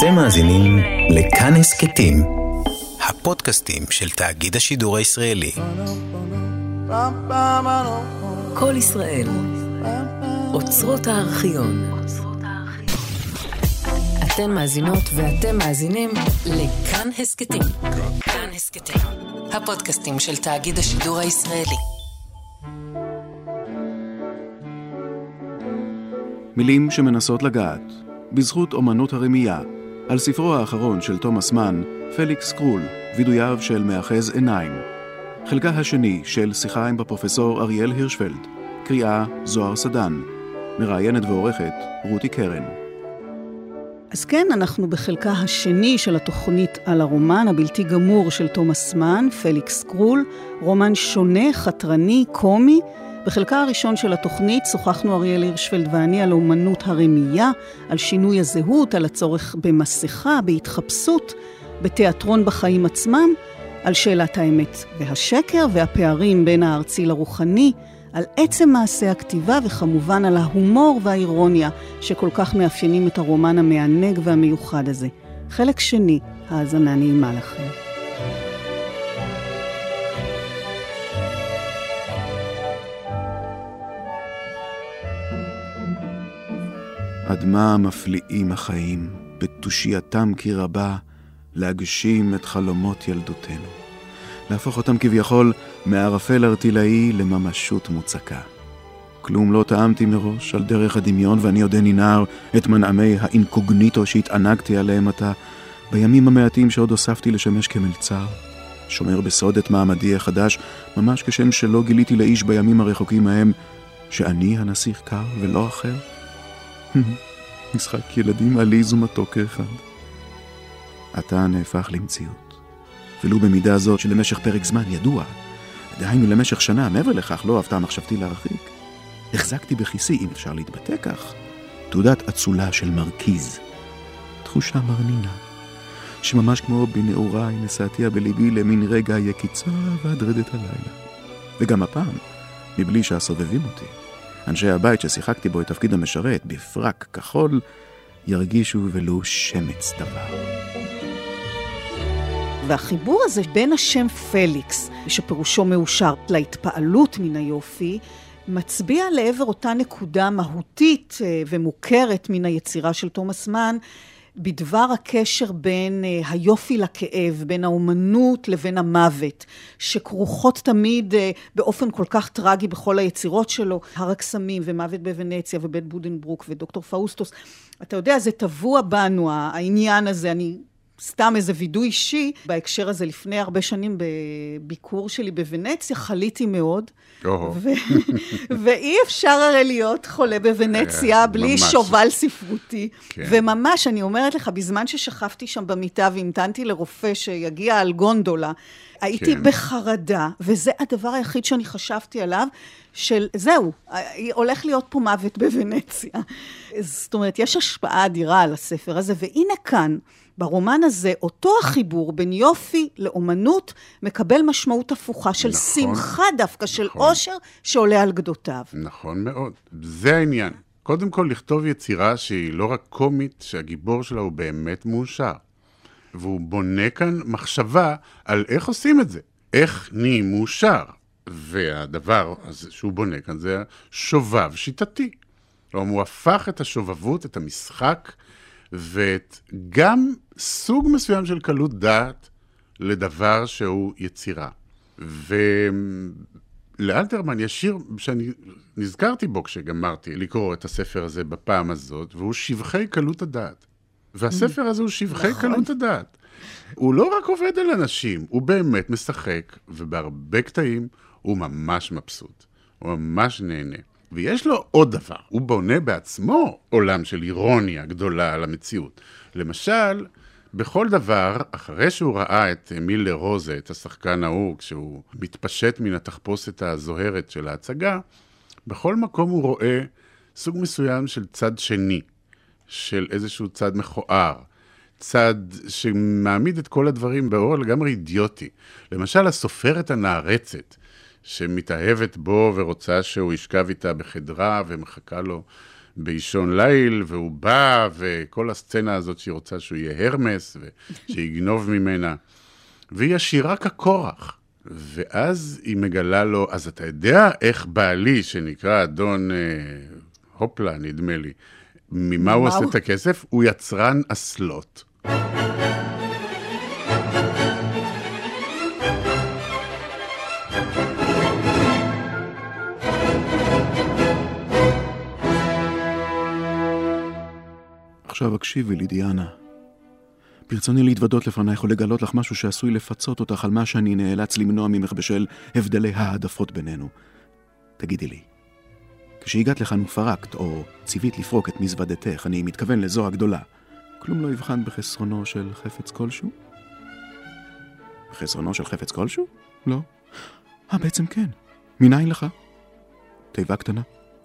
אתם מאזינים לכאן הסכתים, הפודקאסטים של תאגיד השידור הישראלי. כל ישראל, אוצרות הארכיון. אתן מאזינות ואתם מאזינים לכאן הסכתים. כאן הסכתים, הפודקאסטים של תאגיד השידור הישראלי. מילים שמנסות לגעת, בזכות אומנות הרמייה, על ספרו האחרון של תומאס מן, פליקס קרול, וידוייו של מאחז עיניים. חלקה השני של שיחה עם הפרופסור אריאל הירשפלד, קריאה זוהר סדן, מראיינת ועורכת רותי קרן. אז כן, אנחנו בחלקה השני של התוכנית על הרומן הבלתי גמור של תומאס מן, פליקס קרול, רומן שונה, חתרני, קומי. בחלקה הראשון של התוכנית שוחחנו אריאל הירשפלד ואני על אומנות הרמייה, על שינוי הזהות, על הצורך במסכה, בהתחפשות, בתיאטרון בחיים עצמם, על שאלת האמת והשקר והפערים בין הארצי לרוחני, על עצם מעשה הכתיבה וכמובן על ההומור והאירוניה שכל כך מאפיינים את הרומן המענג והמיוחד הזה. חלק שני, האזנה נעימה לכם. עד מה מפליאים החיים, בתושייתם כי רבה, להגשים את חלומות ילדותנו. להפוך אותם כביכול מערפל ארטילאי לממשות מוצקה. כלום לא טעמתי מראש על דרך הדמיון, ואני עודני נער את מנעמי האינקוגניטו שהתענגתי עליהם עתה, בימים המעטים שעוד הוספתי לשמש כמלצר. שומר בסוד את מעמדי החדש, ממש כשם שלא גיליתי לאיש בימים הרחוקים ההם, שאני הנסיך קר ולא אחר. משחק ילדים עליז ומתוק כאחד. עתה נהפך למציאות. ולו במידה זאת שלמשך פרק זמן ידוע, דהיינו למשך שנה, מעבר לכך לא אהבתה מחשבתי להרחיק, החזקתי בכיסי, אם אפשר להתבטא כך, תעודת אצולה של מרכיז. תחושה מרנינה, שממש כמו בנעוריי נשאתיה בליבי למין רגע יקיצה ועד רדת הלילה. וגם הפעם, מבלי שהסובבים אותי, אנשי הבית ששיחקתי בו את תפקיד המשרת, בפרק כחול, ירגישו ולו שמץ דבר. והחיבור הזה בין השם פליקס, שפירושו מאושר, להתפעלות מן היופי, מצביע לעבר אותה נקודה מהותית אה, ומוכרת מן היצירה של תומאס מן, בדבר הקשר בין אה, היופי לכאב, בין האומנות לבין המוות, שכרוכות תמיד אה, באופן כל כך טרגי בכל היצירות שלו, הר הקסמים ומוות בוונציה ובית בודנברוק ודוקטור פאוסטוס. אתה יודע, זה טבוע בנו, העניין הזה. אני סתם איזה וידוי אישי, בהקשר הזה, לפני הרבה שנים בביקור שלי בוונציה, חליתי מאוד. ו- ואי אפשר הרי להיות חולה בוונציה בלי ממש. שובל ספרותי. כן. וממש, אני אומרת לך, בזמן ששכבתי שם במיטה והמתנתי לרופא שיגיע על גונדולה, הייתי כן. בחרדה, וזה הדבר היחיד שאני חשבתי עליו, של זהו, הולך להיות פה מוות בוונציה. זאת אומרת, יש השפעה אדירה על הספר הזה, והנה כאן, ברומן הזה, אותו החיבור בין יופי לאומנות מקבל משמעות הפוכה של נכון, שמחה דווקא, נכון. של אושר שעולה על גדותיו. נכון מאוד. זה העניין. קודם כל, לכתוב יצירה שהיא לא רק קומית, שהגיבור שלה הוא באמת מאושר. והוא בונה כאן מחשבה על איך עושים את זה, איך נהיים מאושר. והדבר הזה שהוא בונה כאן זה שובב שיטתי. כלומר, הוא הפך את השובבות, את המשחק, וגם סוג מסוים של קלות דעת לדבר שהוא יצירה. ולאלתרמן יש שיר שאני נזכרתי בו כשגמרתי לקרוא את הספר הזה בפעם הזאת, והוא שבחי קלות הדעת. והספר הזה הוא שבחי נכון. קלות הדעת. הוא לא רק עובד על אנשים, הוא באמת משחק, ובהרבה קטעים הוא ממש מבסוט. הוא ממש נהנה. ויש לו עוד דבר, הוא בונה בעצמו עולם של אירוניה גדולה על המציאות. למשל, בכל דבר, אחרי שהוא ראה את מילר רוזה, את השחקן ההוא, כשהוא מתפשט מן התחפושת הזוהרת של ההצגה, בכל מקום הוא רואה סוג מסוים של צד שני, של איזשהו צד מכוער, צד שמעמיד את כל הדברים באור לגמרי אידיוטי. למשל, הסופרת הנערצת, שמתאהבת בו ורוצה שהוא ישכב איתה בחדרה ומחכה לו באישון ליל, והוא בא, וכל הסצנה הזאת שהיא רוצה שהוא יהיה הרמס, ושיגנוב ממנה. והיא עשירה כקורח. ואז היא מגלה לו, אז אתה יודע איך בעלי, שנקרא אדון אה, הופלה, נדמה לי, ממה הוא עושה את הכסף? הוא יצרן אסלות. עכשיו הקשיבי לי, דיאנה. ברצוני להתוודות לפנייך ולגלות לך משהו שעשוי לפצות אותך על מה שאני נאלץ למנוע ממך בשל הבדלי העדפות בינינו. תגידי לי, כשהגעת לכאן ופרקת, או ציווית לפרוק את מזוודתך, אני מתכוון לזו הגדולה, כלום לא יבחן בחסרונו של חפץ כלשהו? בחסרונו של חפץ כלשהו? לא. אה, בעצם כן. מניין לך? תיבה קטנה.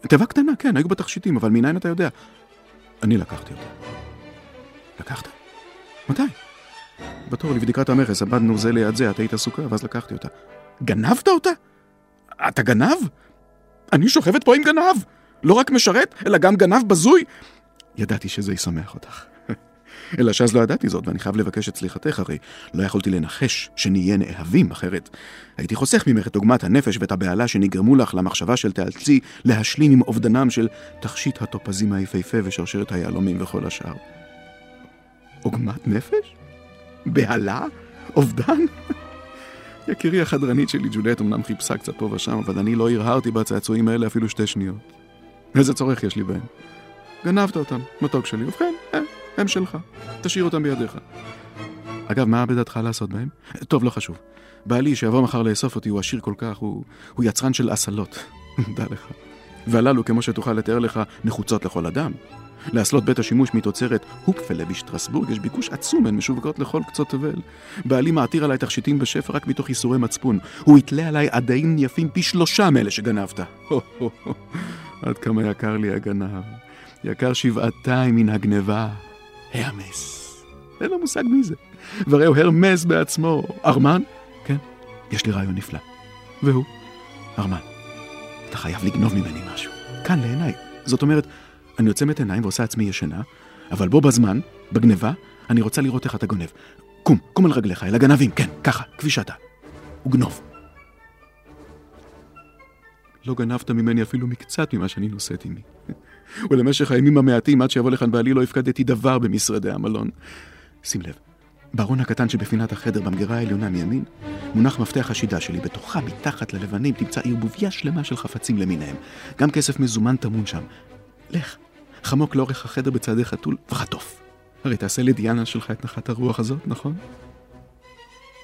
תיבה קטנה, כן, היו בתכשיטים, אבל מניין אתה יודע? אני לקחתי אותה. לקחת? מתי? בתור לבדיקת המכס, עבדנו זה ליד זה, את היית עסוקה, ואז לקחתי אותה. גנבת אותה? אתה גנב? אני שוכבת פה עם גנב! לא רק משרת, אלא גם גנב בזוי? ידעתי שזה ישמח אותך. אלא שאז לא ידעתי זאת, ואני חייב לבקש את סליחתך, הרי לא יכולתי לנחש שנהיה נאהבים, אחרת הייתי חוסך ממך את עוגמת הנפש ואת הבהלה שנגרמו לך למחשבה של תיאלצי להשלים עם אובדנם של תכשיט הטופזים היפהפה ושרשרת היהלומים וכל השאר. עוגמת נפש? בהלה? אובדן? יקירי החדרנית שלי, ג'ולט, אמנם חיפשה קצת פה ושם, אבל אני לא הרהרתי בצעצועים האלה אפילו שתי שניות. איזה צורך יש לי בהם? גנבת אותם, מתוק שלי, ובכן, הם, הם שלך. תשאיר אותם בידיך. אגב, מה בדעתך לעשות בהם? טוב, לא חשוב. בעלי, שיבוא מחר לאסוף אותי, הוא עשיר כל כך, הוא, הוא יצרן של אסלות. דע לך. והללו, כמו שתוכל לתאר לך, נחוצות לכל אדם. לאסלות בית השימוש מתוצרת הופפלה בשטרסבורג יש ביקוש עצום, הן משווקות לכל קצות תבל. בעלי מעתיר עליי תכשיטים בשפע רק מתוך ייסורי מצפון. הוא יתלה עליי עדיים יפים פי שלושה מאלה שגנבת. עד כמה יקר לי הגנב. יקר שבעתיים מן הגניבה. הרמס. אין לו מושג מי זה. והרי הוא הרמס בעצמו. ארמן? כן, יש לי רעיון נפלא. והוא? ארמן, אתה חייב לגנוב ממני משהו. כאן לעיניי. זאת אומרת, אני עוצמת עיניים ועושה עצמי ישנה, אבל בו בזמן, בגניבה, אני רוצה לראות איך אתה גונב. קום, קום על רגליך, אל הגנבים, כן, ככה, כפי שאתה. וגנוב. לא גנבת ממני אפילו מקצת ממה שאני נושאת עימי. ולמשך הימים המעטים, עד שיבוא לכאן בעלי, לא הפקדתי דבר במשרדי המלון. שים לב, בארון הקטן שבפינת החדר, במגירה העליונה מימין, מונח מפתח השידה שלי. בתוכה, מתחת ללבנים, תמצא ערבוביה שלמה של חפצים למיניהם. גם כסף מזומן טמון שם. לך, חמוק לאורך החדר בצעדי חתול וחטוף. הרי תעשה לדיאנה שלך את נחת הרוח הזאת, נכון?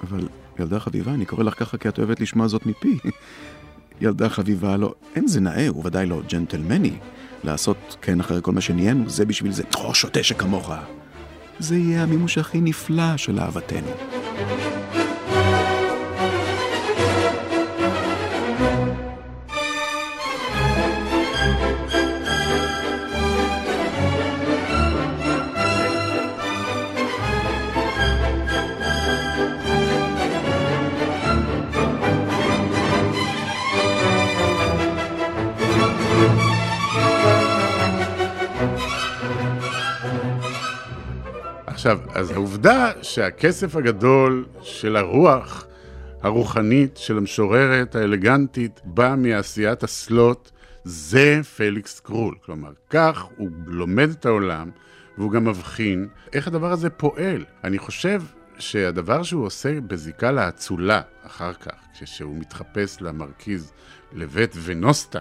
אבל ילדה חביבה, אני קורא לך ככה כי את אוהבת לשמוע זאת מפי. ילדה חביבה, לא, אין זה נאה, הוא ודאי לא ג'נטלמני. לעשות כן אחרי כל מה שנהיינו, זה בשביל זה. או, שוטה שכמוך. זה יהיה המימוש הכי נפלא של אהבתנו. עכשיו, אז העובדה שהכסף הגדול של הרוח הרוחנית של המשוררת האלגנטית בא מעשיית הסלוט, זה פליקס קרול. כלומר, כך הוא לומד את העולם והוא גם מבחין איך הדבר הזה פועל. אני חושב שהדבר שהוא עושה בזיקה לאצולה אחר כך, כשהוא מתחפש למרכיז לבית ונוסטה,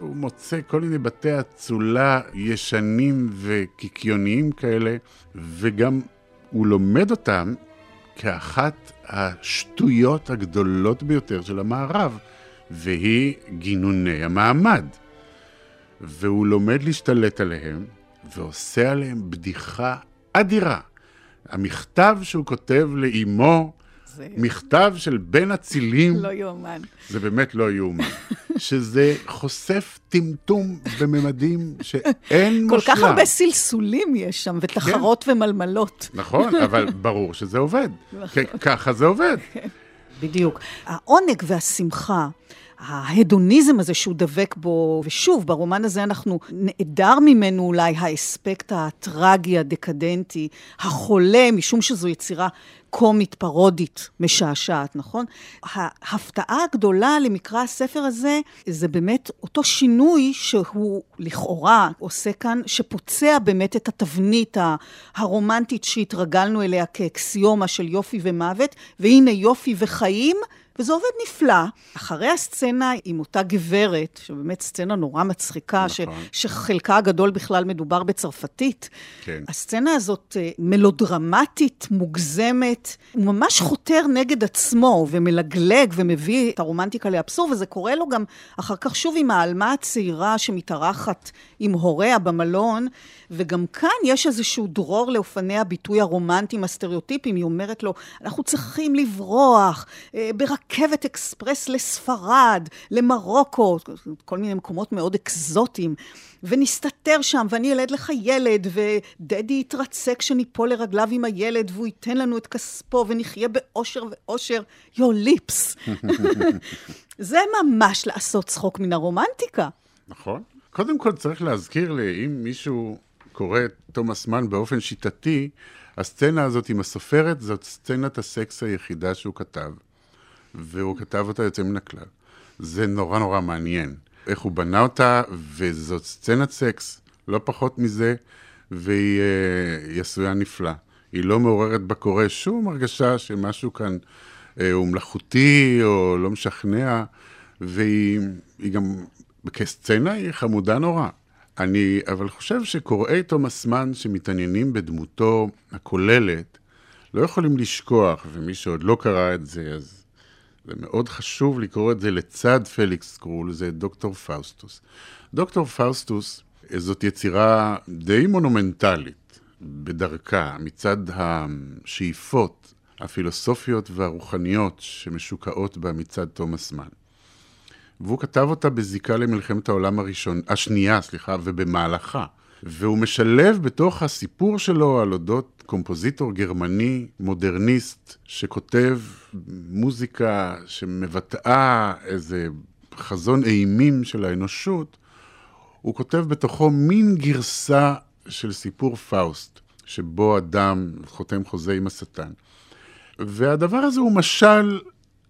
הוא מוצא כל מיני בתי אצולה ישנים וקיקיוניים כאלה, וגם הוא לומד אותם כאחת השטויות הגדולות ביותר של המערב, והיא גינוני המעמד. והוא לומד להשתלט עליהם, ועושה עליהם בדיחה אדירה. המכתב שהוא כותב לאימו, זה... מכתב של בין אצילים. לא יאומן. זה באמת לא יאומן. שזה חושף טמטום בממדים שאין כל מושלם. כך הרבה סלסולים יש שם, ותחרות כן. ומלמלות. נכון, אבל ברור שזה עובד. נכון. ככה זה עובד. בדיוק. העונג והשמחה, ההדוניזם הזה שהוא דבק בו, ושוב, ברומן הזה אנחנו, נעדר ממנו אולי האספקט הטרגי, הדקדנטי, החולה, משום שזו יצירה קומית, פרודית, משעשעת, נכון? ההפתעה הגדולה למקרא הספר הזה, זה באמת אותו שינוי שהוא לכאורה עושה כאן, שפוצע באמת את התבנית הרומנטית שהתרגלנו אליה כאקסיומה של יופי ומוות, והנה יופי וחיים. וזה עובד נפלא. אחרי הסצנה עם אותה גברת, שבאמת סצנה נורא מצחיקה, נכון. ש, שחלקה הגדול בכלל מדובר בצרפתית, כן. הסצנה הזאת אה, מלודרמטית, מוגזמת, הוא ממש חותר נגד עצמו ומלגלג ומביא את הרומנטיקה לאבסורד, וזה קורה לו גם אחר כך שוב עם העלמה הצעירה שמתארחת עם הוריה במלון, וגם כאן יש איזשהו דרור לאופני הביטוי הרומנטיים הסטריאוטיפיים. היא אומרת לו, אנחנו צריכים לברוח אה, ברכבת אקספרס לספרד, למרוקו, כל מיני מקומות מאוד אקזוטיים. ונסתתר שם, ואני אלד לך ילד, ודדי יתרצה כשניפול לרגליו עם הילד, והוא ייתן לנו את כספו, ונחיה באושר ואושר. your lips. זה ממש לעשות צחוק מן הרומנטיקה. נכון. קודם כל צריך להזכיר לי, אם מישהו קורא את תומאס מן באופן שיטתי, הסצנה הזאת עם הסופרת זאת סצנת הסקס היחידה שהוא כתב, והוא כתב אותה יוצא מן הכלל. זה נורא נורא מעניין. איך הוא בנה אותה, וזאת סצנת סקס, לא פחות מזה, והיא uh, עשויה נפלא. היא לא מעוררת בקורא שום הרגשה שמשהו כאן אה, הוא מלאכותי או לא משכנע, והיא גם, כסצנה היא חמודה נורא. אני אבל חושב שקוראי תומאס מן שמתעניינים בדמותו הכוללת, לא יכולים לשכוח, ומי שעוד לא קרא את זה, אז זה מאוד חשוב לקרוא את זה לצד פליקס קרול, זה דוקטור פאוסטוס. דוקטור פאוסטוס זאת יצירה די מונומנטלית בדרכה, מצד השאיפות הפילוסופיות והרוחניות שמשוקעות בה מצד תומאס מן. והוא כתב אותה בזיקה למלחמת העולם הראשון, השנייה, סליחה, ובמהלכה. והוא משלב בתוך הסיפור שלו על אודות קומפוזיטור גרמני, מודרניסט, שכותב מוזיקה שמבטאה איזה חזון אימים של האנושות, הוא כותב בתוכו מין גרסה של סיפור פאוסט, שבו אדם חותם חוזה עם השטן. והדבר הזה הוא משל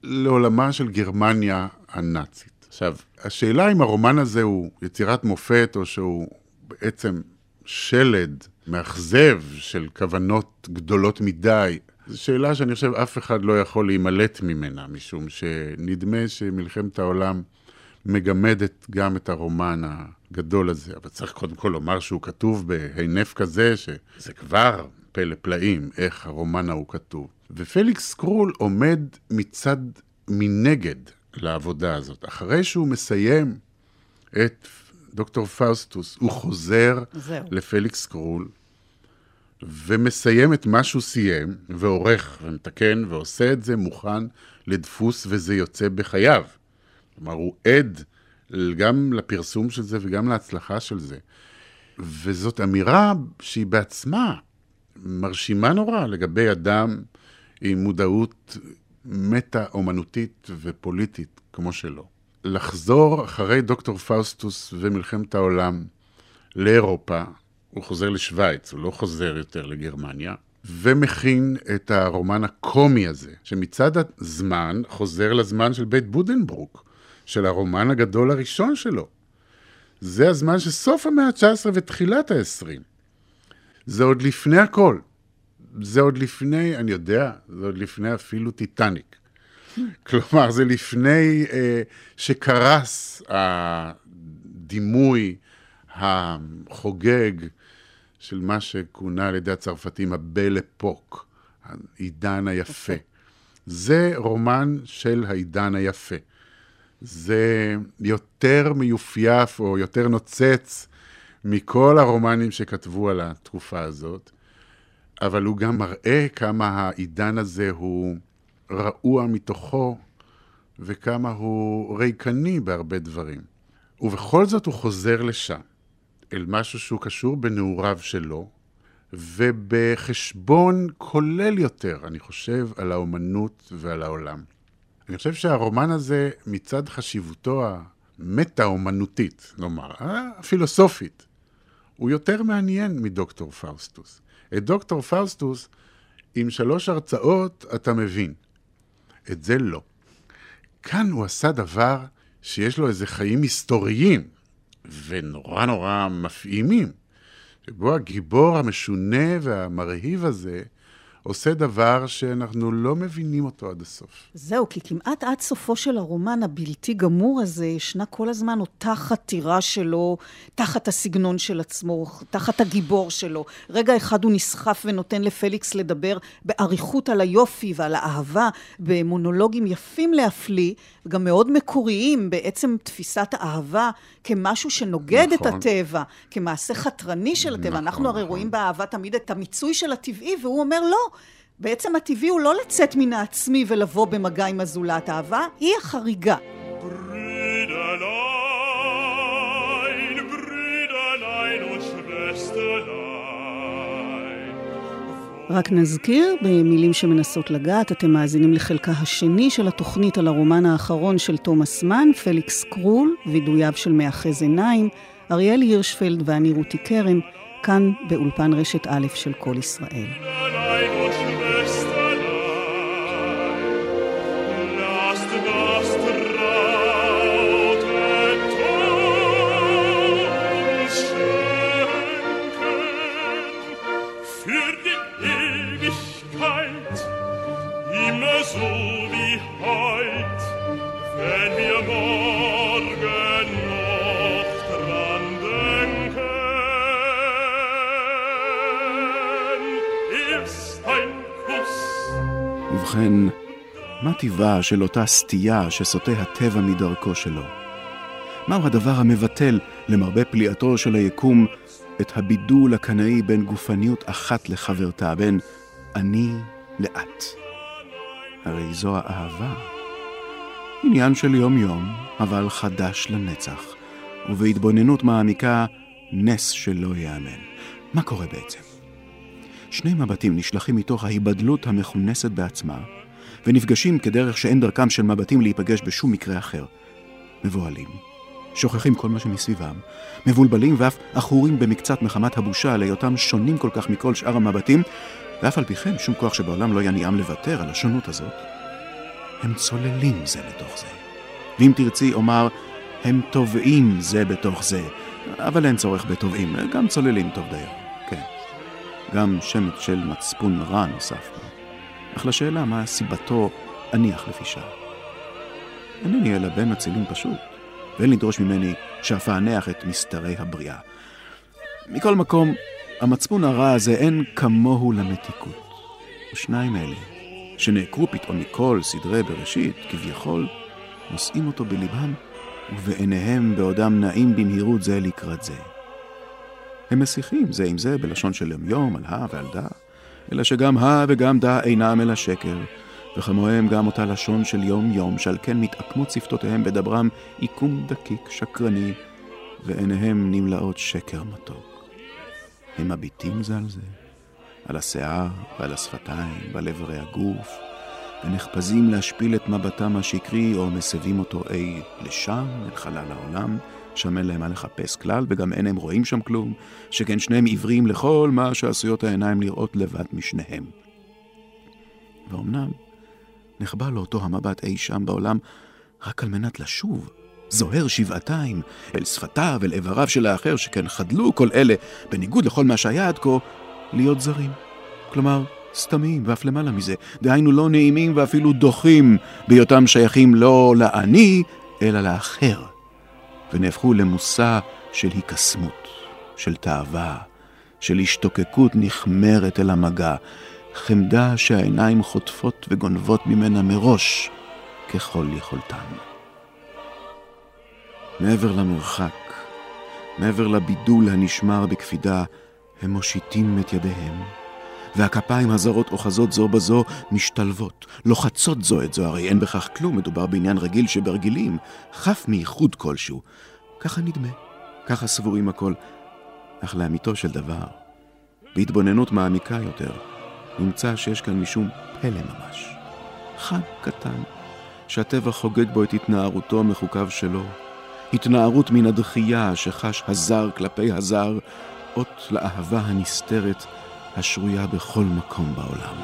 לעולמה של גרמניה הנאצית. עכשיו, השאלה אם הרומן הזה הוא יצירת מופת, או שהוא בעצם שלד מאכזב של כוונות גדולות מדי, זו שאלה שאני חושב אף אחד לא יכול להימלט ממנה, משום שנדמה שמלחמת העולם מגמדת גם את הרומן הגדול הזה. אבל צריך קודם כל לומר שהוא כתוב בהינף כזה, שזה כבר פלא פלאים, איך הרומן ההוא כתוב. ופליקס קרול עומד מצד מנגד לעבודה הזאת. אחרי שהוא מסיים את דוקטור פאוסטוס, הוא חוזר זהו. לפליקס קרול, ומסיים את מה שהוא סיים, ועורך ומתקן ועושה את זה מוכן לדפוס, וזה יוצא בחייו. כלומר, הוא עד גם לפרסום של זה וגם להצלחה של זה. וזאת אמירה שהיא בעצמה מרשימה נורא לגבי אדם עם מודעות מטה-אומנותית ופוליטית כמו שלו. לחזור אחרי דוקטור פאוסטוס ומלחמת העולם לאירופה, הוא חוזר לשוויץ, הוא לא חוזר יותר לגרמניה, ומכין את הרומן הקומי הזה, שמצד הזמן חוזר לזמן של בית בודנברוק, של הרומן הגדול הראשון שלו. זה הזמן של סוף המאה ה-19 ותחילת ה-20. זה עוד לפני הכל. זה עוד לפני, אני יודע, זה עוד לפני אפילו טיטניק. כלומר, זה לפני אה, שקרס הדימוי החוגג של מה שכונה על ידי הצרפתים הבל אפוק, העידן היפה. זה רומן של העידן היפה. זה יותר מיופייף או יותר נוצץ מכל הרומנים שכתבו על התקופה הזאת. אבל הוא גם מראה כמה העידן הזה הוא רעוע מתוכו, וכמה הוא ריקני בהרבה דברים. ובכל זאת הוא חוזר לשם, אל משהו שהוא קשור בנעוריו שלו, ובחשבון כולל יותר, אני חושב, על האומנות ועל העולם. אני חושב שהרומן הזה, מצד חשיבותו המטה-אומנותית, נאמר, הפילוסופית, הוא יותר מעניין מדוקטור פאוסטוס. את דוקטור פאוסטוס, עם שלוש הרצאות אתה מבין. את זה לא. כאן הוא עשה דבר שיש לו איזה חיים היסטוריים, ונורא נורא מפעימים, שבו הגיבור המשונה והמרהיב הזה עושה דבר שאנחנו לא מבינים אותו עד הסוף. זהו, כי כמעט עד סופו של הרומן הבלתי גמור הזה, ישנה כל הזמן אותה חתירה שלו, תחת הסגנון של עצמו, תחת הגיבור שלו. רגע אחד הוא נסחף ונותן לפליקס לדבר באריכות על היופי ועל האהבה, במונולוגים יפים להפליא, וגם מאוד מקוריים, בעצם תפיסת האהבה כמשהו שנוגד נכון. את הטבע, כמעשה חתרני של הטבע. נכון, אנחנו הרי נכון. רואים באהבה תמיד את המיצוי של הטבעי, והוא אומר, לא, בעצם הטבעי הוא לא לצאת מן העצמי ולבוא במגע עם הזולת. האהבה היא החריגה. רק נזכיר, במילים שמנסות לגעת, אתם מאזינים לחלקה השני של התוכנית על הרומן האחרון של תומאס מן, פליקס קרול, וידויו של מאחז עיניים, אריאל הירשפלד ואני רותי קרן, כאן באולפן רשת א' של כל ישראל. ובכן, מה טיבה של אותה סטייה שסוטה הטבע מדרכו שלו? מהו הדבר המבטל, למרבה פליאתו של היקום, את הבידול הקנאי בין גופניות אחת לחברתה, בין אני לאט? הרי זו האהבה. עניין של יום-יום, אבל חדש לנצח, ובהתבוננות מעמיקה, נס שלא ייאמן. מה קורה בעצם? שני מבטים נשלחים מתוך ההיבדלות המכונסת בעצמה, ונפגשים כדרך שאין דרכם של מבטים להיפגש בשום מקרה אחר. מבוהלים, שוכחים כל מה שמסביבם, מבולבלים ואף עכורים במקצת מחמת הבושה על היותם שונים כל כך מכל שאר המבטים, ואף על פי כן שום כוח שבעולם לא יניעם לוותר על השונות הזאת. הם צוללים זה לתוך זה. ואם תרצי, אומר, הם טובעים זה בתוך זה, אבל אין צורך בטובעים, גם צוללים טוב דיו. גם שמץ של מצפון רע נוסף פה. אך לשאלה מה סיבתו אניח לפי שעה. אינני אלא בן מצילים פשוט, ואין לדרוש ממני שאפענח את מסתרי הבריאה. מכל מקום, המצפון הרע הזה אין כמוהו למתיקות. ושניים אלה, שנעקרו פתאום מכל סדרי בראשית, כביכול, נושאים אותו בלבם, ובעיניהם בעודם נעים במהירות זה לקראת זה. הם מסיחים זה עם זה בלשון של יומיום על הא ועל דא, אלא שגם הא וגם דא אינם אלא שקר, וכמוהם גם אותה לשון של יום-יום, שעל כן מתעקמות שפתותיהם בדברם עיקום דקיק, שקרני, ועיניהם נמלאות שקר מתוק. הם מביטים זה על זה, על השיער ועל השפתיים ועל איברי הגוף, ונחפזים להשפיל את מבטם השקרי, או מסבים אותו אי לשם, אל חלל העולם, שם אין להם מה לחפש כלל, וגם אין הם רואים שם כלום, שכן שניהם עיוורים לכל מה שעשויות העיניים לראות לבד משניהם. ואומנם, נחבא לו אותו המבט אי שם בעולם רק על מנת לשוב, זוהר שבעתיים, אל שפתיו, אל איבריו של האחר, שכן חדלו כל אלה, בניגוד לכל מה שהיה עד כה, להיות זרים. כלומר, סתמיים, ואף למעלה מזה, דהיינו לא נעימים ואפילו דוחים, בהיותם שייכים לא לאני, אלא לאחר. ונהפכו למושא של היקסמות, של תאווה, של השתוקקות נחמרת אל המגע, חמדה שהעיניים חוטפות וגונבות ממנה מראש, ככל יכולתן. מעבר למרחק, מעבר לבידול הנשמר בקפידה, הם מושיטים את ידיהם, והכפיים הזרות אוחזות זו בזו משתלבות, לוחצות זו את זו, הרי אין בכך כלום, מדובר בעניין רגיל שברגילים, חף מייחוד כלשהו. ככה נדמה, ככה סבורים הכל. אך לאמיתו של דבר, בהתבוננות מעמיקה יותר, נמצא שיש כאן משום פלא ממש. חג קטן, שהטבע חוגג בו את התנערותו מחוקיו שלו. התנערות מן הדחייה שחש הזר כלפי הזר, אות לאהבה הנסתרת השרויה בכל מקום בעולם.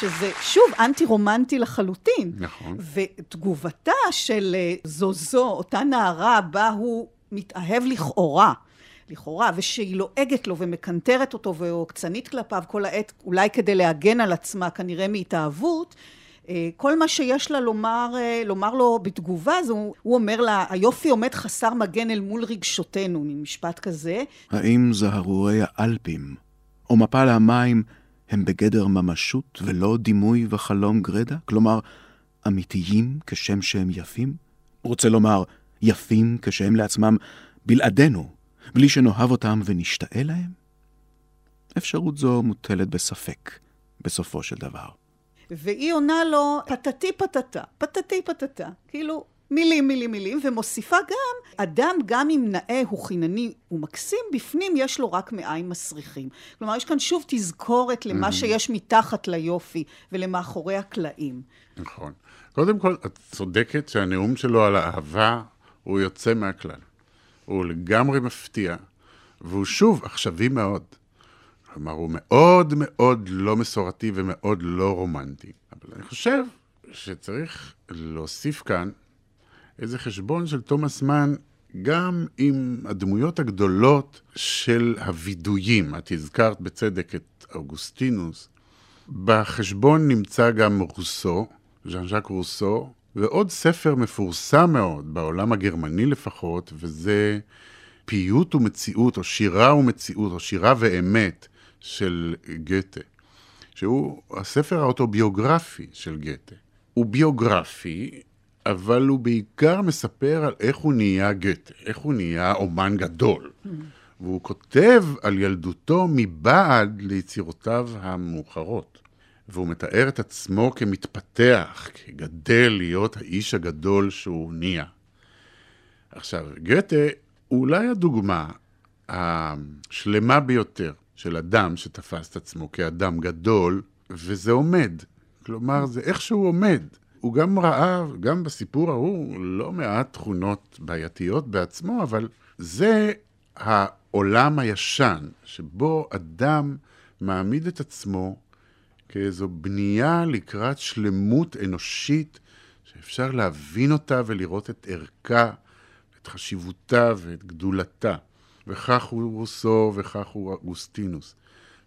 שזה שוב אנטי-רומנטי לחלוטין. נכון. ותגובתה של אה, זוזו, אותה נערה בה הוא מתאהב לכאורה, לכאורה, ושהיא לועגת לו ומקנטרת אותו ועוקצנית כלפיו כל העת, אולי כדי להגן על עצמה כנראה מהתאהבות, אה, כל מה שיש לה לומר, אה, לומר לו בתגובה, זה הוא, הוא אומר לה, היופי עומד חסר מגן אל מול רגשותינו, מין משפט כזה. האם זהרורי האלפים או מפל המים הם בגדר ממשות ולא דימוי וחלום גרדה? כלומר, אמיתיים כשם שהם יפים? רוצה לומר, יפים כשהם לעצמם בלעדינו, בלי שנאהב אותם ונשתאה להם? אפשרות זו מוטלת בספק, בסופו של דבר. והיא עונה לו, פטטי פטטה, פטטי פטטה. כאילו, מילים, מילים, מילים, ומוסיפה גם, אדם גם אם נאה הוא חינני ומקסים, בפנים יש לו רק מעיים מסריחים. כלומר, יש כאן שוב תזכורת למה שיש מתחת ליופי ולמאחורי הקלעים. נכון. קודם כל, את צודקת שהנאום שלו על האהבה הוא יוצא מהכלל. הוא לגמרי מפתיע, והוא שוב עכשווי מאוד. כלומר, הוא מאוד מאוד לא מסורתי ומאוד לא רומנטי. אבל אני חושב שצריך להוסיף כאן איזה חשבון של תומאס מן גם עם הדמויות הגדולות של הווידויים. את הזכרת בצדק את אוגוסטינוס. בחשבון נמצא גם רוסו, ז'אן ז'אק רוסו, ועוד ספר מפורסם מאוד, בעולם הגרמני לפחות, וזה פיוט ומציאות, או שירה ומציאות, או שירה ואמת של גתה, שהוא הספר האוטוביוגרפי של גתה. הוא ביוגרפי, אבל הוא בעיקר מספר על איך הוא נהיה גתה, איך הוא נהיה אומן גדול. והוא כותב על ילדותו מבעד ליצירותיו המאוחרות. והוא מתאר את עצמו כמתפתח, כגדל להיות האיש הגדול שהוא נהיה. עכשיו, גתה הוא אולי הדוגמה השלמה ביותר של אדם שתפס את עצמו כאדם גדול, וזה עומד. כלומר, זה איך שהוא עומד. הוא גם ראה, גם בסיפור ההוא, לא מעט תכונות בעייתיות בעצמו, אבל זה העולם הישן, שבו אדם מעמיד את עצמו כאיזו בנייה לקראת שלמות אנושית, שאפשר להבין אותה ולראות את ערכה, את חשיבותה ואת גדולתה. וכך הוא רוסו וכך הוא אוגוסטינוס.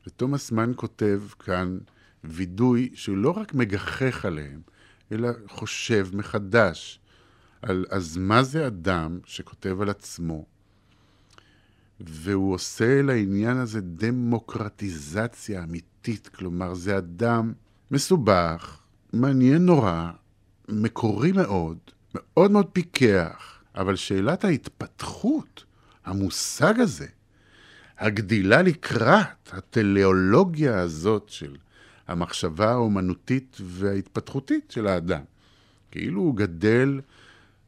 ותומאס מן כותב כאן וידוי שהוא לא רק מגחך עליהם, אלא חושב מחדש על אז מה זה אדם שכותב על עצמו, והוא עושה לעניין הזה דמוקרטיזציה אמיתית, כלומר זה אדם מסובך, מעניין נורא, מקורי מאוד, מאוד מאוד פיקח, אבל שאלת ההתפתחות, המושג הזה, הגדילה לקראת הטליאולוגיה הזאת של המחשבה האומנותית וההתפתחותית של האדם. כאילו הוא גדל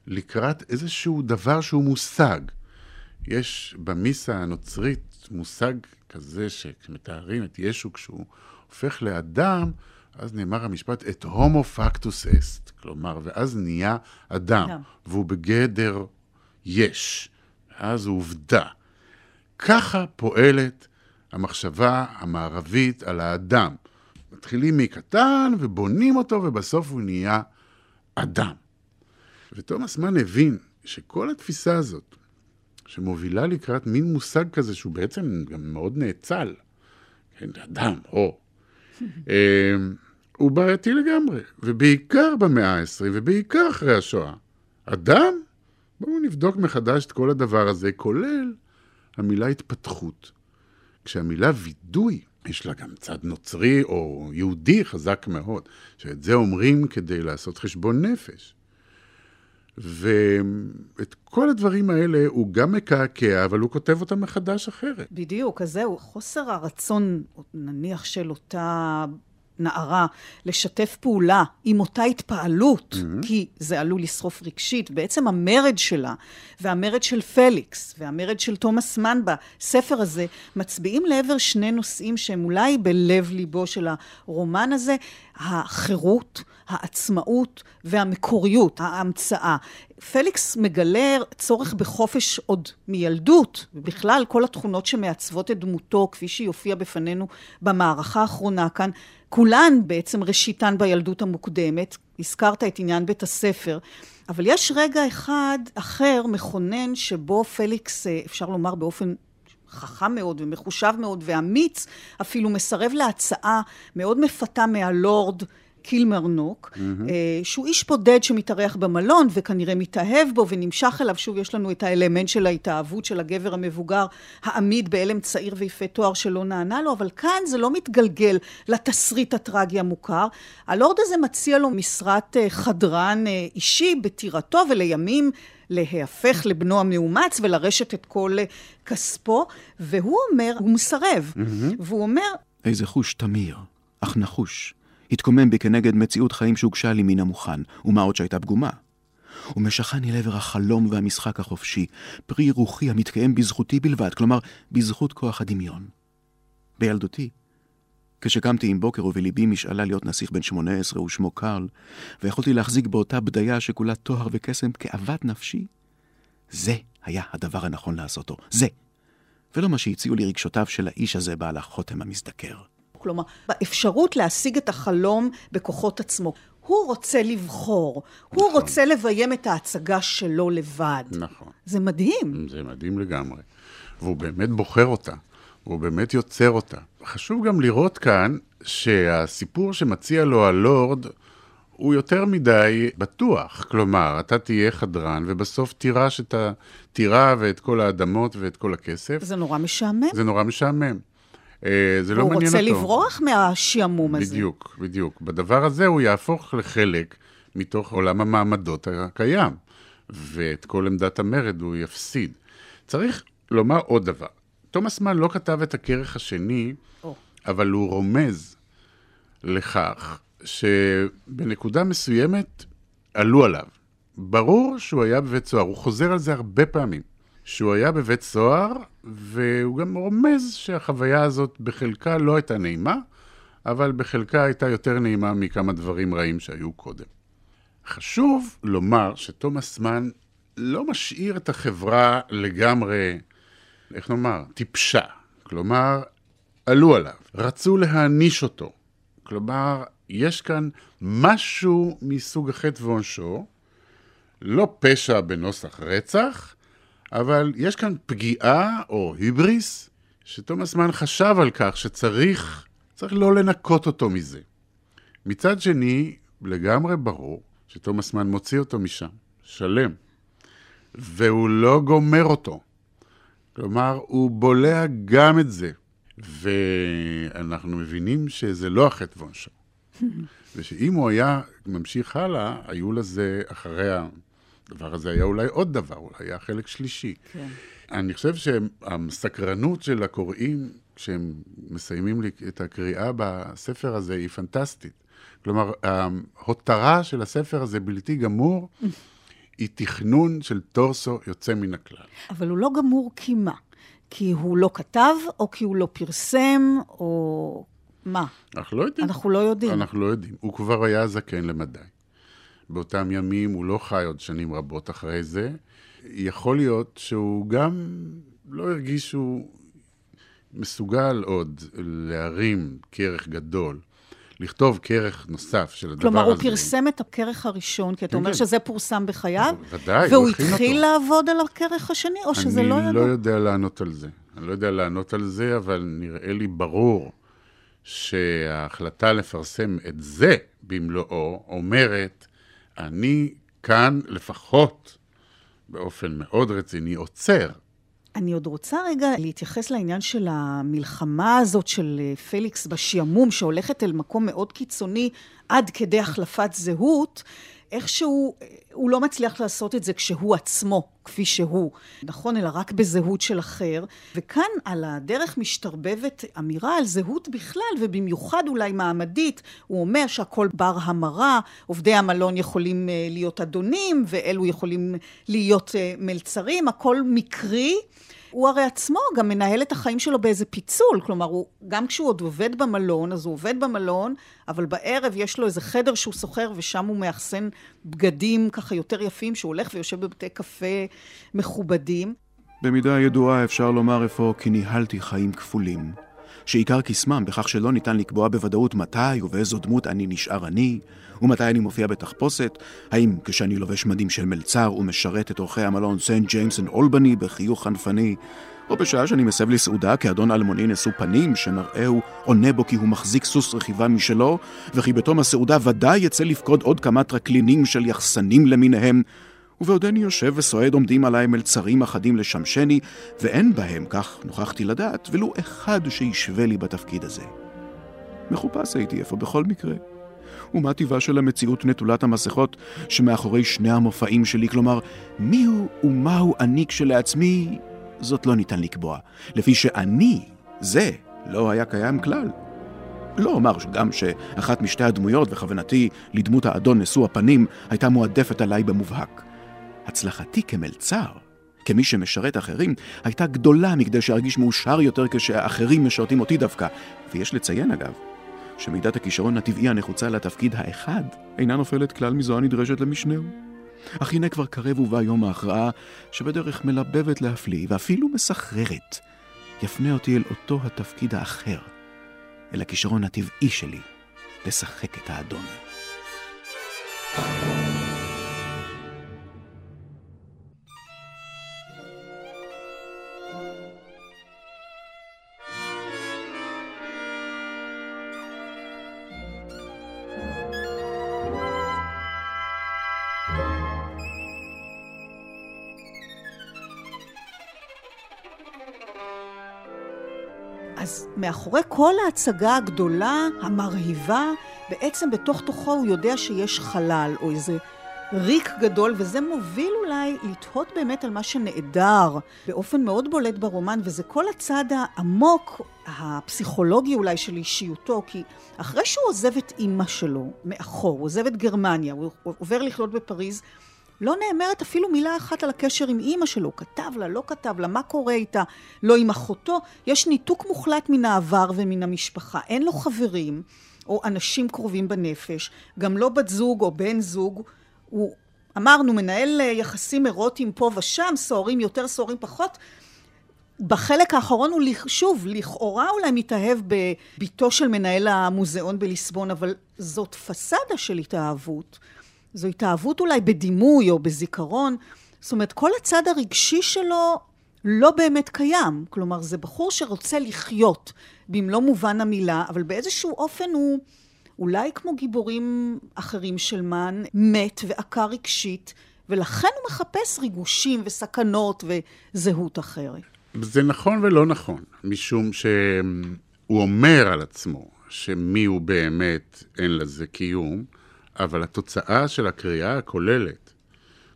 לקראת איזשהו דבר שהוא מושג. יש במיסה הנוצרית מושג כזה שכשמתארים את ישו כשהוא הופך לאדם, אז נאמר המשפט, את הומו פקטוס אסט. כלומר, ואז נהיה אדם, yeah. והוא בגדר יש. ואז הוא עובדה. ככה פועלת המחשבה המערבית על האדם. מתחילים מקטן ובונים אותו, ובסוף הוא נהיה אדם. ותומאס מן הבין שכל התפיסה הזאת, שמובילה לקראת מין מושג כזה שהוא בעצם גם מאוד נאצל, כן, אדם, או, אמ, הוא בעייתי לגמרי, ובעיקר במאה ה-20, ובעיקר אחרי השואה. אדם? בואו נבדוק מחדש את כל הדבר הזה, כולל המילה התפתחות. כשהמילה וידוי, יש לה גם צד נוצרי או יהודי חזק מאוד, שאת זה אומרים כדי לעשות חשבון נפש. ואת כל הדברים האלה הוא גם מקעקע, אבל הוא כותב אותם מחדש אחרת. בדיוק, אז זהו, חוסר הרצון, נניח של אותה הנערה לשתף פעולה עם אותה התפעלות, mm-hmm. כי זה עלול לשרוף רגשית, בעצם המרד שלה, והמרד של פליקס, והמרד של תומאס מן בספר הזה, מצביעים לעבר שני נושאים שהם אולי בלב ליבו של הרומן הזה, החירות, העצמאות והמקוריות, ההמצאה. פליקס מגלה צורך בחופש עוד מילדות, בכלל כל התכונות שמעצבות את דמותו, כפי שהיא הופיעה בפנינו במערכה האחרונה כאן, כולן בעצם ראשיתן בילדות המוקדמת. הזכרת את עניין בית הספר. אבל יש רגע אחד אחר, מכונן, שבו פליקס, אה, אפשר לומר באופן חכם מאוד ומחושב מאוד ואמיץ, אפילו מסרב להצעה מאוד מפתה מהלורד קילמרנוק, mm-hmm. שהוא איש בודד שמתארח במלון וכנראה מתאהב בו ונמשך אליו. שוב, יש לנו את האלמנט של ההתאהבות של הגבר המבוגר העמיד בהלם צעיר ויפה תואר שלא נענה לו, אבל כאן זה לא מתגלגל לתסריט הטרגי המוכר. הלורד הזה מציע לו משרת אה, חדרן אה, אישי בטירתו ולימים להיהפך לבנו המאומץ ולרשת את כל כספו, והוא אומר, הוא מסרב, mm-hmm. והוא אומר... איזה חוש תמיר, אך נחוש. התקומם בי כנגד מציאות חיים שהוגשה לי מן המוכן, ומה עוד שהייתה פגומה. ומשכני לעבר החלום והמשחק החופשי, פרי רוחי המתקיים בזכותי בלבד, כלומר, בזכות כוח הדמיון. בילדותי, כשקמתי עם בוקר ובליבי משאלה להיות נסיך בן שמונה עשרה ושמו קרל, ויכולתי להחזיק באותה בדיה שכולה טוהר וקסם כאוות נפשי, זה היה הדבר הנכון לעשותו. זה. ולא מה שהציעו לי רגשותיו של האיש הזה בעל החותם המזדקר. כלומר, באפשרות להשיג את החלום בכוחות עצמו. הוא רוצה לבחור, נכון. הוא רוצה לביים את ההצגה שלו לבד. נכון. זה מדהים. זה מדהים לגמרי. והוא באמת בוחר אותה, והוא באמת יוצר אותה. חשוב גם לראות כאן שהסיפור שמציע לו הלורד הוא יותר מדי בטוח. כלומר, אתה תהיה חדרן, ובסוף תירש את הטירה ואת כל האדמות ואת כל הכסף. זה נורא משעמם. זה נורא משעמם. אה, זה לא מעניין אותו. הוא רוצה לברוח מהשעמום הזה. בדיוק, בדיוק. בדבר הזה הוא יהפוך לחלק מתוך עולם המעמדות הקיים, ואת כל עמדת המרד הוא יפסיד. צריך לומר עוד דבר. תומאס מן לא כתב את הכרך השני, oh. אבל הוא רומז לכך שבנקודה מסוימת עלו עליו. ברור שהוא היה בבית סוהר, הוא חוזר על זה הרבה פעמים. שהוא היה בבית סוהר, והוא גם רומז שהחוויה הזאת בחלקה לא הייתה נעימה, אבל בחלקה הייתה יותר נעימה מכמה דברים רעים שהיו קודם. חשוב לומר שתומאס מן לא משאיר את החברה לגמרי, איך נאמר, טיפשה. כלומר, עלו עליו, רצו להעניש אותו. כלומר, יש כאן משהו מסוג החטא ועונשו, לא פשע בנוסח רצח, אבל יש כאן פגיעה או היבריס, שתומאס מן חשב על כך שצריך צריך לא לנקות אותו מזה. מצד שני, לגמרי ברור שתומאס מן מוציא אותו משם, שלם, והוא לא גומר אותו. כלומר, הוא בולע גם את זה, ואנחנו מבינים שזה לא החטא ועונשו. ושאם הוא היה ממשיך הלאה, היו לזה אחרי הדבר הזה היה אולי עוד דבר, אולי היה חלק שלישי. כן. אני חושב שהסקרנות של הקוראים, כשהם מסיימים לי את הקריאה בספר הזה, היא פנטסטית. כלומר, ההותרה של הספר הזה בלתי גמור, היא תכנון של טורסו יוצא מן הכלל. אבל הוא לא גמור כי מה? כי הוא לא כתב, או כי הוא לא פרסם, או מה? אנחנו לא יודעים. אנחנו לא יודעים. אנחנו לא יודעים. הוא כבר היה זקן למדי. באותם ימים, הוא לא חי עוד שנים רבות אחרי זה. יכול להיות שהוא גם לא הרגיש שהוא מסוגל עוד להרים כרך גדול. לכתוב כרך נוסף של הדבר כלומר, הזה. כלומר, הוא פרסם את הכרך הראשון, כי אתה אומר כן. שזה פורסם בחייו? ודאי, והוא התחיל אותו. לעבוד על הכרך השני, או שזה לא ידע? אני לא יודע לענות על זה. אני לא יודע לענות על זה, אבל נראה לי ברור שההחלטה לפרסם את זה במלואו אומרת אני כאן לפחות באופן מאוד רציני עוצר. אני עוד רוצה רגע להתייחס לעניין של המלחמה הזאת של אה, פליקס בשעמום, שהולכת אל מקום מאוד קיצוני עד כדי החלפת זהות. איכשהו הוא לא מצליח לעשות את זה כשהוא עצמו, כפי שהוא, נכון? אלא רק בזהות של אחר. וכאן על הדרך משתרבבת אמירה על זהות בכלל, ובמיוחד אולי מעמדית. הוא אומר שהכל בר המרה, עובדי המלון יכולים אה, להיות אדונים, ואלו יכולים להיות אה, מלצרים, הכל מקרי. הוא הרי עצמו גם מנהל את החיים שלו באיזה פיצול, כלומר, הוא, גם כשהוא עוד עובד במלון, אז הוא עובד במלון, אבל בערב יש לו איזה חדר שהוא שוכר, ושם הוא מאחסן בגדים ככה יותר יפים, שהוא הולך ויושב בבתי קפה מכובדים. במידה ידועה אפשר לומר אפוא כי ניהלתי חיים כפולים. שעיקר קסמם בכך שלא ניתן לקבוע בוודאות מתי ובאיזו דמות אני נשאר אני, ומתי אני מופיע בתחפושת, האם כשאני לובש מדים של מלצר ומשרת את אורחי המלון סנט ג'יימס אנד אולבני בחיוך חנפני, או בשעה שאני מסב לי סעודה כאדון אלמוני נשוא פנים, שמראהו עונה בו כי הוא מחזיק סוס רכיבה משלו, וכי בתום הסעודה ודאי יצא לפקוד עוד כמה טרקלינים של יחסנים למיניהם, ובעודני יושב וסועד עומדים עליי מלצרים אחדים לשמשני, ואין בהם, כך נוכחתי לדעת, ולו אחד שישווה לי בתפקיד הזה. מחופש הייתי איפה בכל מקרה. ומה טיבה של המציאות נטולת המסכות שמאחורי שני המופעים שלי, כלומר, מיהו ומהו אני כשלעצמי, זאת לא ניתן לקבוע. לפי שאני, זה, לא היה קיים כלל. לא אומר שגם שאחת משתי הדמויות, וכוונתי לדמות האדון נשוא הפנים, הייתה מועדפת עליי במובהק. הצלחתי כמלצר, כמי שמשרת אחרים, הייתה גדולה מכדי שארגיש מאושר יותר כשהאחרים משרתים אותי דווקא. ויש לציין אגב, שמידת הכישרון הטבעי הנחוצה לתפקיד האחד אינה נופלת כלל מזו הנדרשת למשנהו. אך הנה כבר קרב ובא יום ההכרעה, שבדרך מלבבת להפליא ואפילו מסחררת, יפנה אותי אל אותו התפקיד האחר, אל הכישרון הטבעי שלי, לשחק את האדון. thank you אז מאחורי כל ההצגה הגדולה, המרהיבה, בעצם בתוך תוכו הוא יודע שיש חלל, או איזה ריק גדול, וזה מוביל אולי לתהות באמת על מה שנעדר באופן מאוד בולט ברומן, וזה כל הצד העמוק, הפסיכולוגי אולי של אישיותו, כי אחרי שהוא עוזב את אימא שלו מאחור, הוא עוזב את גרמניה, הוא עובר לחיות בפריז, לא נאמרת אפילו מילה אחת על הקשר עם אימא שלו, כתב לה, לא כתב לה, מה קורה איתה, לא עם אחותו. יש ניתוק מוחלט מן העבר ומן המשפחה. אין לו חברים או אנשים קרובים בנפש, גם לא בת זוג או בן זוג. הוא, אמרנו, מנהל יחסים אירוטיים פה ושם, סוערים יותר, סוערים פחות. בחלק האחרון הוא שוב, לכאורה אולי מתאהב בביתו של מנהל המוזיאון בליסבון, אבל זאת פסאדה של התאהבות. זו התאהבות אולי בדימוי או בזיכרון. זאת אומרת, כל הצד הרגשי שלו לא באמת קיים. כלומר, זה בחור שרוצה לחיות במלוא מובן המילה, אבל באיזשהו אופן הוא, אולי כמו גיבורים אחרים של מן, מת ועקר רגשית, ולכן הוא מחפש ריגושים וסכנות וזהות אחרת. זה נכון ולא נכון, משום שהוא אומר על עצמו שמי הוא באמת אין לזה קיום, אבל התוצאה של הקריאה הכוללת,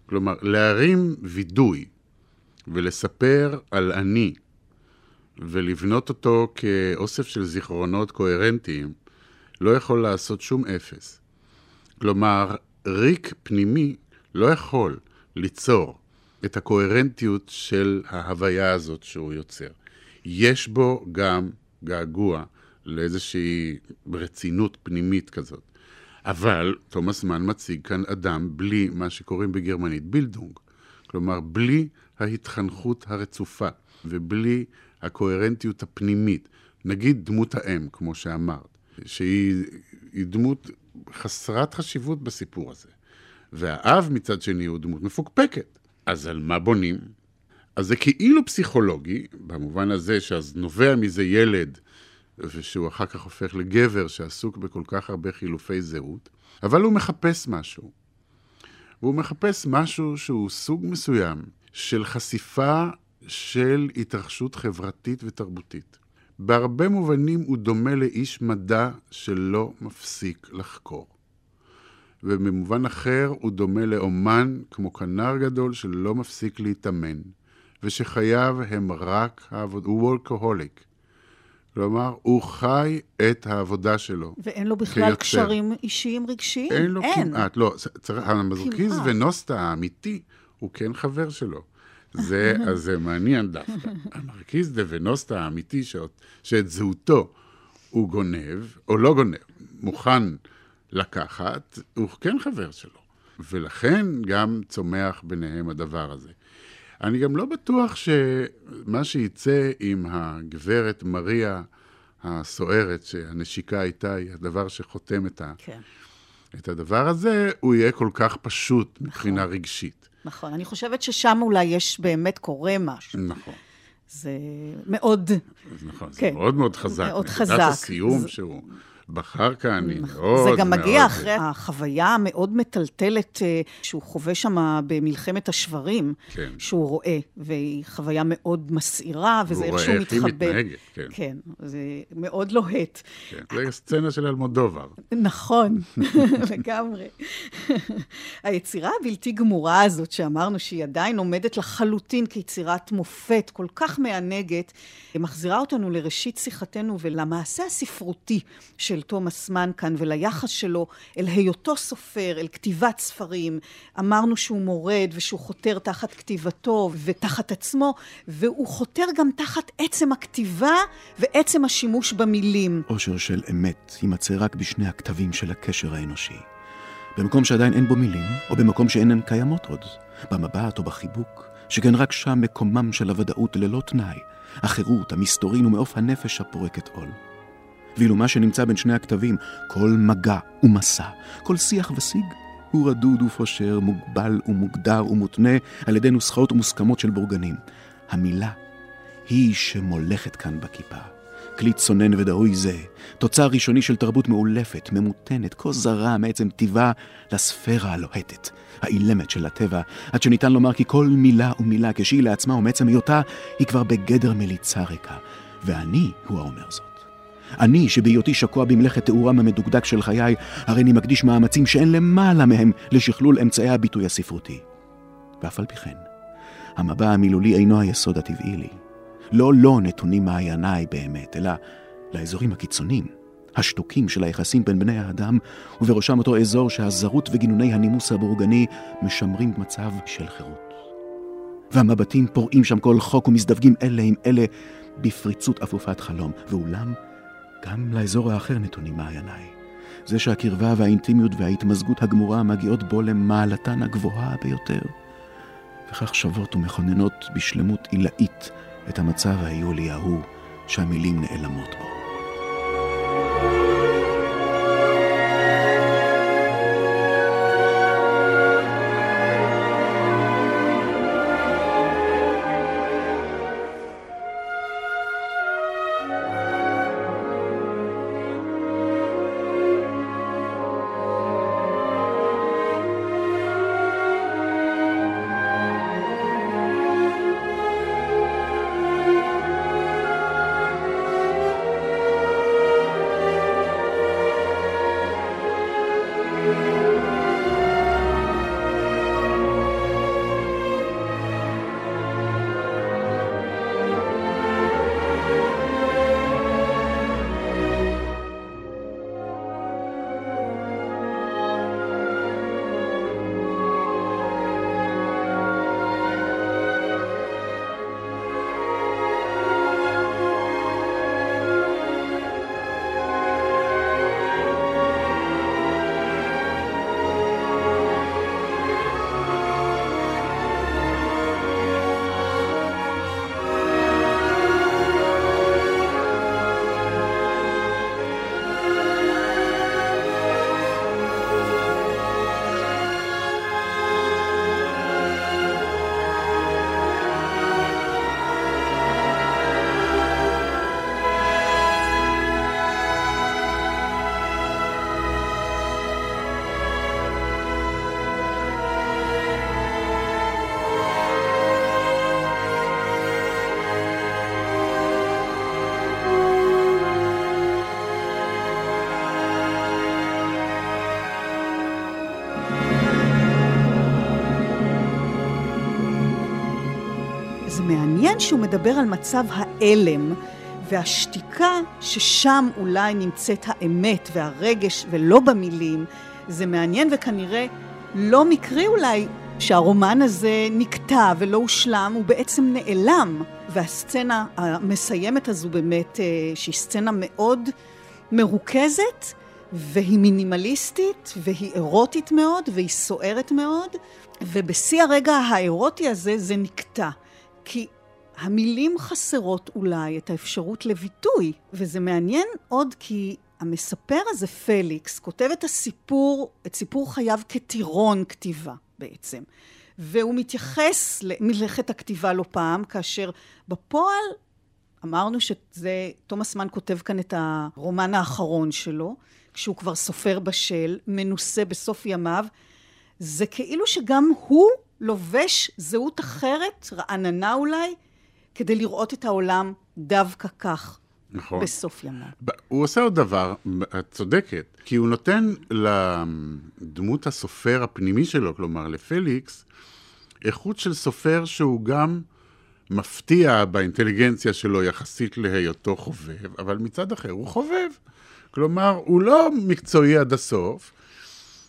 כלומר, להרים וידוי ולספר על אני, ולבנות אותו כאוסף של זיכרונות קוהרנטיים, לא יכול לעשות שום אפס. כלומר, ריק פנימי לא יכול ליצור את הקוהרנטיות של ההוויה הזאת שהוא יוצר. יש בו גם געגוע לאיזושהי רצינות פנימית כזאת. אבל תומאס מן מציג כאן אדם בלי מה שקוראים בגרמנית בילדונג. כלומר, בלי ההתחנכות הרצופה ובלי הקוהרנטיות הפנימית. נגיד דמות האם, כמו שאמרת, שהיא דמות חסרת חשיבות בסיפור הזה. והאב מצד שני הוא דמות מפוקפקת. אז על מה בונים? אז זה כאילו פסיכולוגי, במובן הזה שאז נובע מזה ילד ושהוא אחר כך הופך לגבר שעסוק בכל כך הרבה חילופי זהות, אבל הוא מחפש משהו. והוא מחפש משהו שהוא סוג מסוים של חשיפה של התרחשות חברתית ותרבותית. בהרבה מובנים הוא דומה לאיש מדע שלא מפסיק לחקור. ובמובן אחר הוא דומה לאומן כמו כנר גדול שלא מפסיק להתאמן, ושחייו הם רק העבודה, הוא וורקהוליק. כלומר, הוא חי את העבודה שלו. ואין לו בכלל כיוצר. קשרים אישיים רגשיים? אין לו כמעט, לא. צריך, המזרקיז כמעט. ונוסטה האמיתי הוא כן חבר שלו. זה, אז זה מעניין דווקא. המרקיז דה ונוסטה האמיתי, שאת, שאת זהותו הוא גונב, או לא גונב, מוכן לקחת, הוא כן חבר שלו. ולכן גם צומח ביניהם הדבר הזה. אני גם לא בטוח שמה שיצא עם הגברת מריה הסוערת, שהנשיקה איתה היא הדבר שחותם את, ה, כן, את הדבר הזה, הוא יהיה כל כך פשוט מבחינה רגשית. נכון. אני חושבת ששם אולי יש באמת קורה משהו. נכון, זה מאוד... נכון, זה כן. מאוד מאוד חזק. מאוד נקודת חזק. הסיום זה- שהוא בחר כאן היא נכון. מאוד זה גם מגיע מאוד- אחרי החוויה המאוד מטלטלת אה, שהוא חווה שם במלחמת השברים, כן. שהוא רואה, והיא חוויה מאוד מסעירה, וזה איך רואה שהוא איך היא מתחבא. מתנהגת, כן. כן, זה מאוד לוהט. כן. זה סצנה של אלמודובר. נכון, לגמרי. היצירה הבלתי גמורה הזאת, שאמרנו שהיא עדיין עומדת לחלוטין כיצירת מופת כל כך מענגת, מחזירה אותנו לראשית שיחתנו ולמעשה הספרותי של תומאס מן כאן, וליחס שלו אל היותו סופר, אל כתיבת ספרים. אמרנו שהוא מורד ושהוא חותר תחת כתיבתו ותחת עצמו, והוא חותר גם תחת עצם הכתיבה ועצם השימוש במילים. אושר של אמת יימצא רק בשני הכתבים של הקשר האנושי. במקום שעדיין אין בו מילים, או במקום שאינן קיימות עוד, במבט או בחיבוק, שכן רק שם מקומם של הוודאות ללא תנאי, החירות, המסתורין ומעוף הנפש הפורקת עול. ואילו מה שנמצא בין שני הכתבים, כל מגע ומסע, כל שיח ושיג, הוא רדוד ופושר, מוגבל ומוגדר ומותנה על ידי נוסחאות ומוסכמות של בורגנים. המילה היא שמולכת כאן בכיפה. כלי צונן ודהוי זה, תוצר ראשוני של תרבות מאולפת, ממותנת, כה זרה מעצם טיבה לספירה הלוהטת, האילמת של הטבע, עד שניתן לומר כי כל מילה ומילה כשהיא לעצמה ומעצם היותה, היא כבר בגדר מליצה ריקה. ואני הוא האומר זאת. אני, שבהיותי שקוע במלאכת תיאורם המדוקדק של חיי, הרי אני מקדיש מאמצים שאין למעלה מהם לשכלול אמצעי הביטוי הספרותי. ואף על פי כן, המבע המילולי אינו היסוד הטבעי לי. לא לו נתונים מעייניי באמת, אלא לאזורים הקיצוניים, השתוקים של היחסים בין בני האדם, ובראשם אותו אזור שהזרות וגינוני הנימוס הבורגני משמרים מצב של חירות. והמבטים פורעים שם כל חוק ומזדווגים אלה עם אלה בפריצות אפופת חלום, ואולם גם לאזור האחר נתונים מעייניי. זה שהקרבה והאינטימיות וההתמזגות הגמורה מגיעות בו למעלתן הגבוהה ביותר. וכך שוות ומכוננות בשלמות עילאית את המצב האיולי ההוא שהמילים נעלמות בו. מעניין שהוא מדבר על מצב ההלם והשתיקה ששם אולי נמצאת האמת והרגש ולא במילים. זה מעניין וכנראה לא מקרי אולי שהרומן הזה נקטע ולא הושלם, הוא בעצם נעלם. והסצנה המסיימת הזו באמת, אה, שהיא סצנה מאוד מרוכזת, והיא מינימליסטית, והיא אירוטית מאוד, והיא סוערת מאוד, ובשיא הרגע האירוטי הזה זה נקטע. כי המילים חסרות אולי את האפשרות לביטוי, וזה מעניין עוד כי המספר הזה, פליקס, כותב את הסיפור, את סיפור חייו כטירון כתיבה בעצם. והוא מתייחס למלאכת הכתיבה לא פעם, כאשר בפועל אמרנו שזה, תומאס מן כותב כאן את הרומן האחרון שלו, כשהוא כבר סופר בשל, מנוסה בסוף ימיו, זה כאילו שגם הוא לובש זהות אחרת, רעננה אולי, כדי לראות את העולם דווקא כך. נכון. בסוף ימיו. הוא עושה עוד דבר, את צודקת, כי הוא נותן לדמות הסופר הפנימי שלו, כלומר לפליקס, איכות של סופר שהוא גם מפתיע באינטליגנציה שלו יחסית להיותו חובב, אבל מצד אחר הוא חובב. כלומר, הוא לא מקצועי עד הסוף,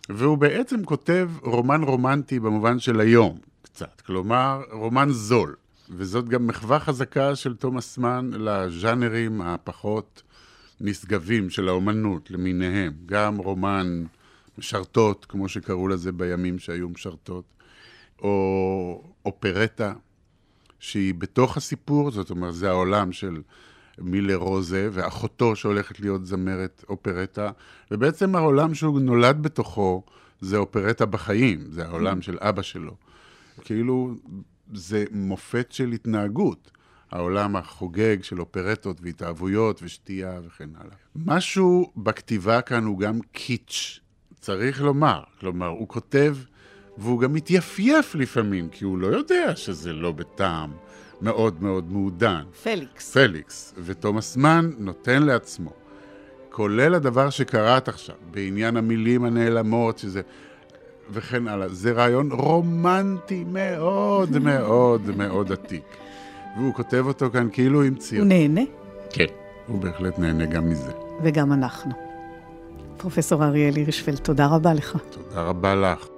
והוא בעצם כותב רומן רומנטי במובן של היום, קצת. כלומר, רומן זול. וזאת גם מחווה חזקה של תומאס מן לז'אנרים הפחות נשגבים של האומנות למיניהם. גם רומן משרתות, כמו שקראו לזה בימים שהיו משרתות, או אופרטה, שהיא בתוך הסיפור, זאת אומרת, זה העולם של מילר רוזה, ואחותו שהולכת להיות זמרת אופרטה, ובעצם העולם שהוא נולד בתוכו זה אופרטה בחיים, זה העולם של אבא שלו. כאילו, זה מופת של התנהגות. העולם החוגג של אופרטות והתאהבויות ושתייה וכן הלאה. משהו בכתיבה כאן הוא גם קיץ', צריך לומר. כלומר, הוא כותב והוא גם מתייפייף לפעמים, כי הוא לא יודע שזה לא בטעם מאוד מאוד מעודן. פליקס. פליקס. ותומאס מן נותן לעצמו, כולל הדבר שקראת עכשיו, בעניין המילים הנעלמות, שזה... וכן הלאה. זה רעיון רומנטי מאוד מאוד מאוד עתיק. והוא כותב אותו כאן כאילו המציא הוא נהנה. כן. הוא בהחלט נהנה גם מזה. וגם אנחנו. פרופסור אריאל הירשפלד, תודה רבה לך. תודה רבה לך.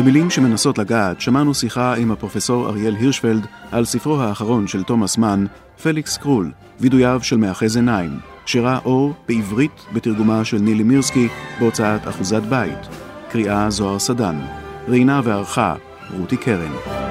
במילים שמנסות לגעת, שמענו שיחה עם הפרופסור אריאל הירשפלד על ספרו האחרון של תומאס מן, פליקס קרול, וידוייו של מאחז עיניים, שראה אור בעברית בתרגומה של נילי מירסקי בהוצאת אחוזת בית, קריאה זוהר סדן, ראינה וערכה רותי קרן.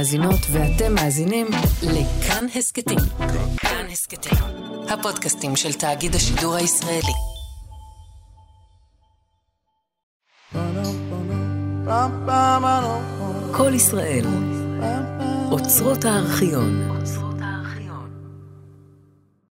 מאזינות ואתם מאזינים לכאן הסכתים. כאן הסכתים, הפודקאסטים של תאגיד השידור הישראלי. כל ישראל, אוצרות הארכיון.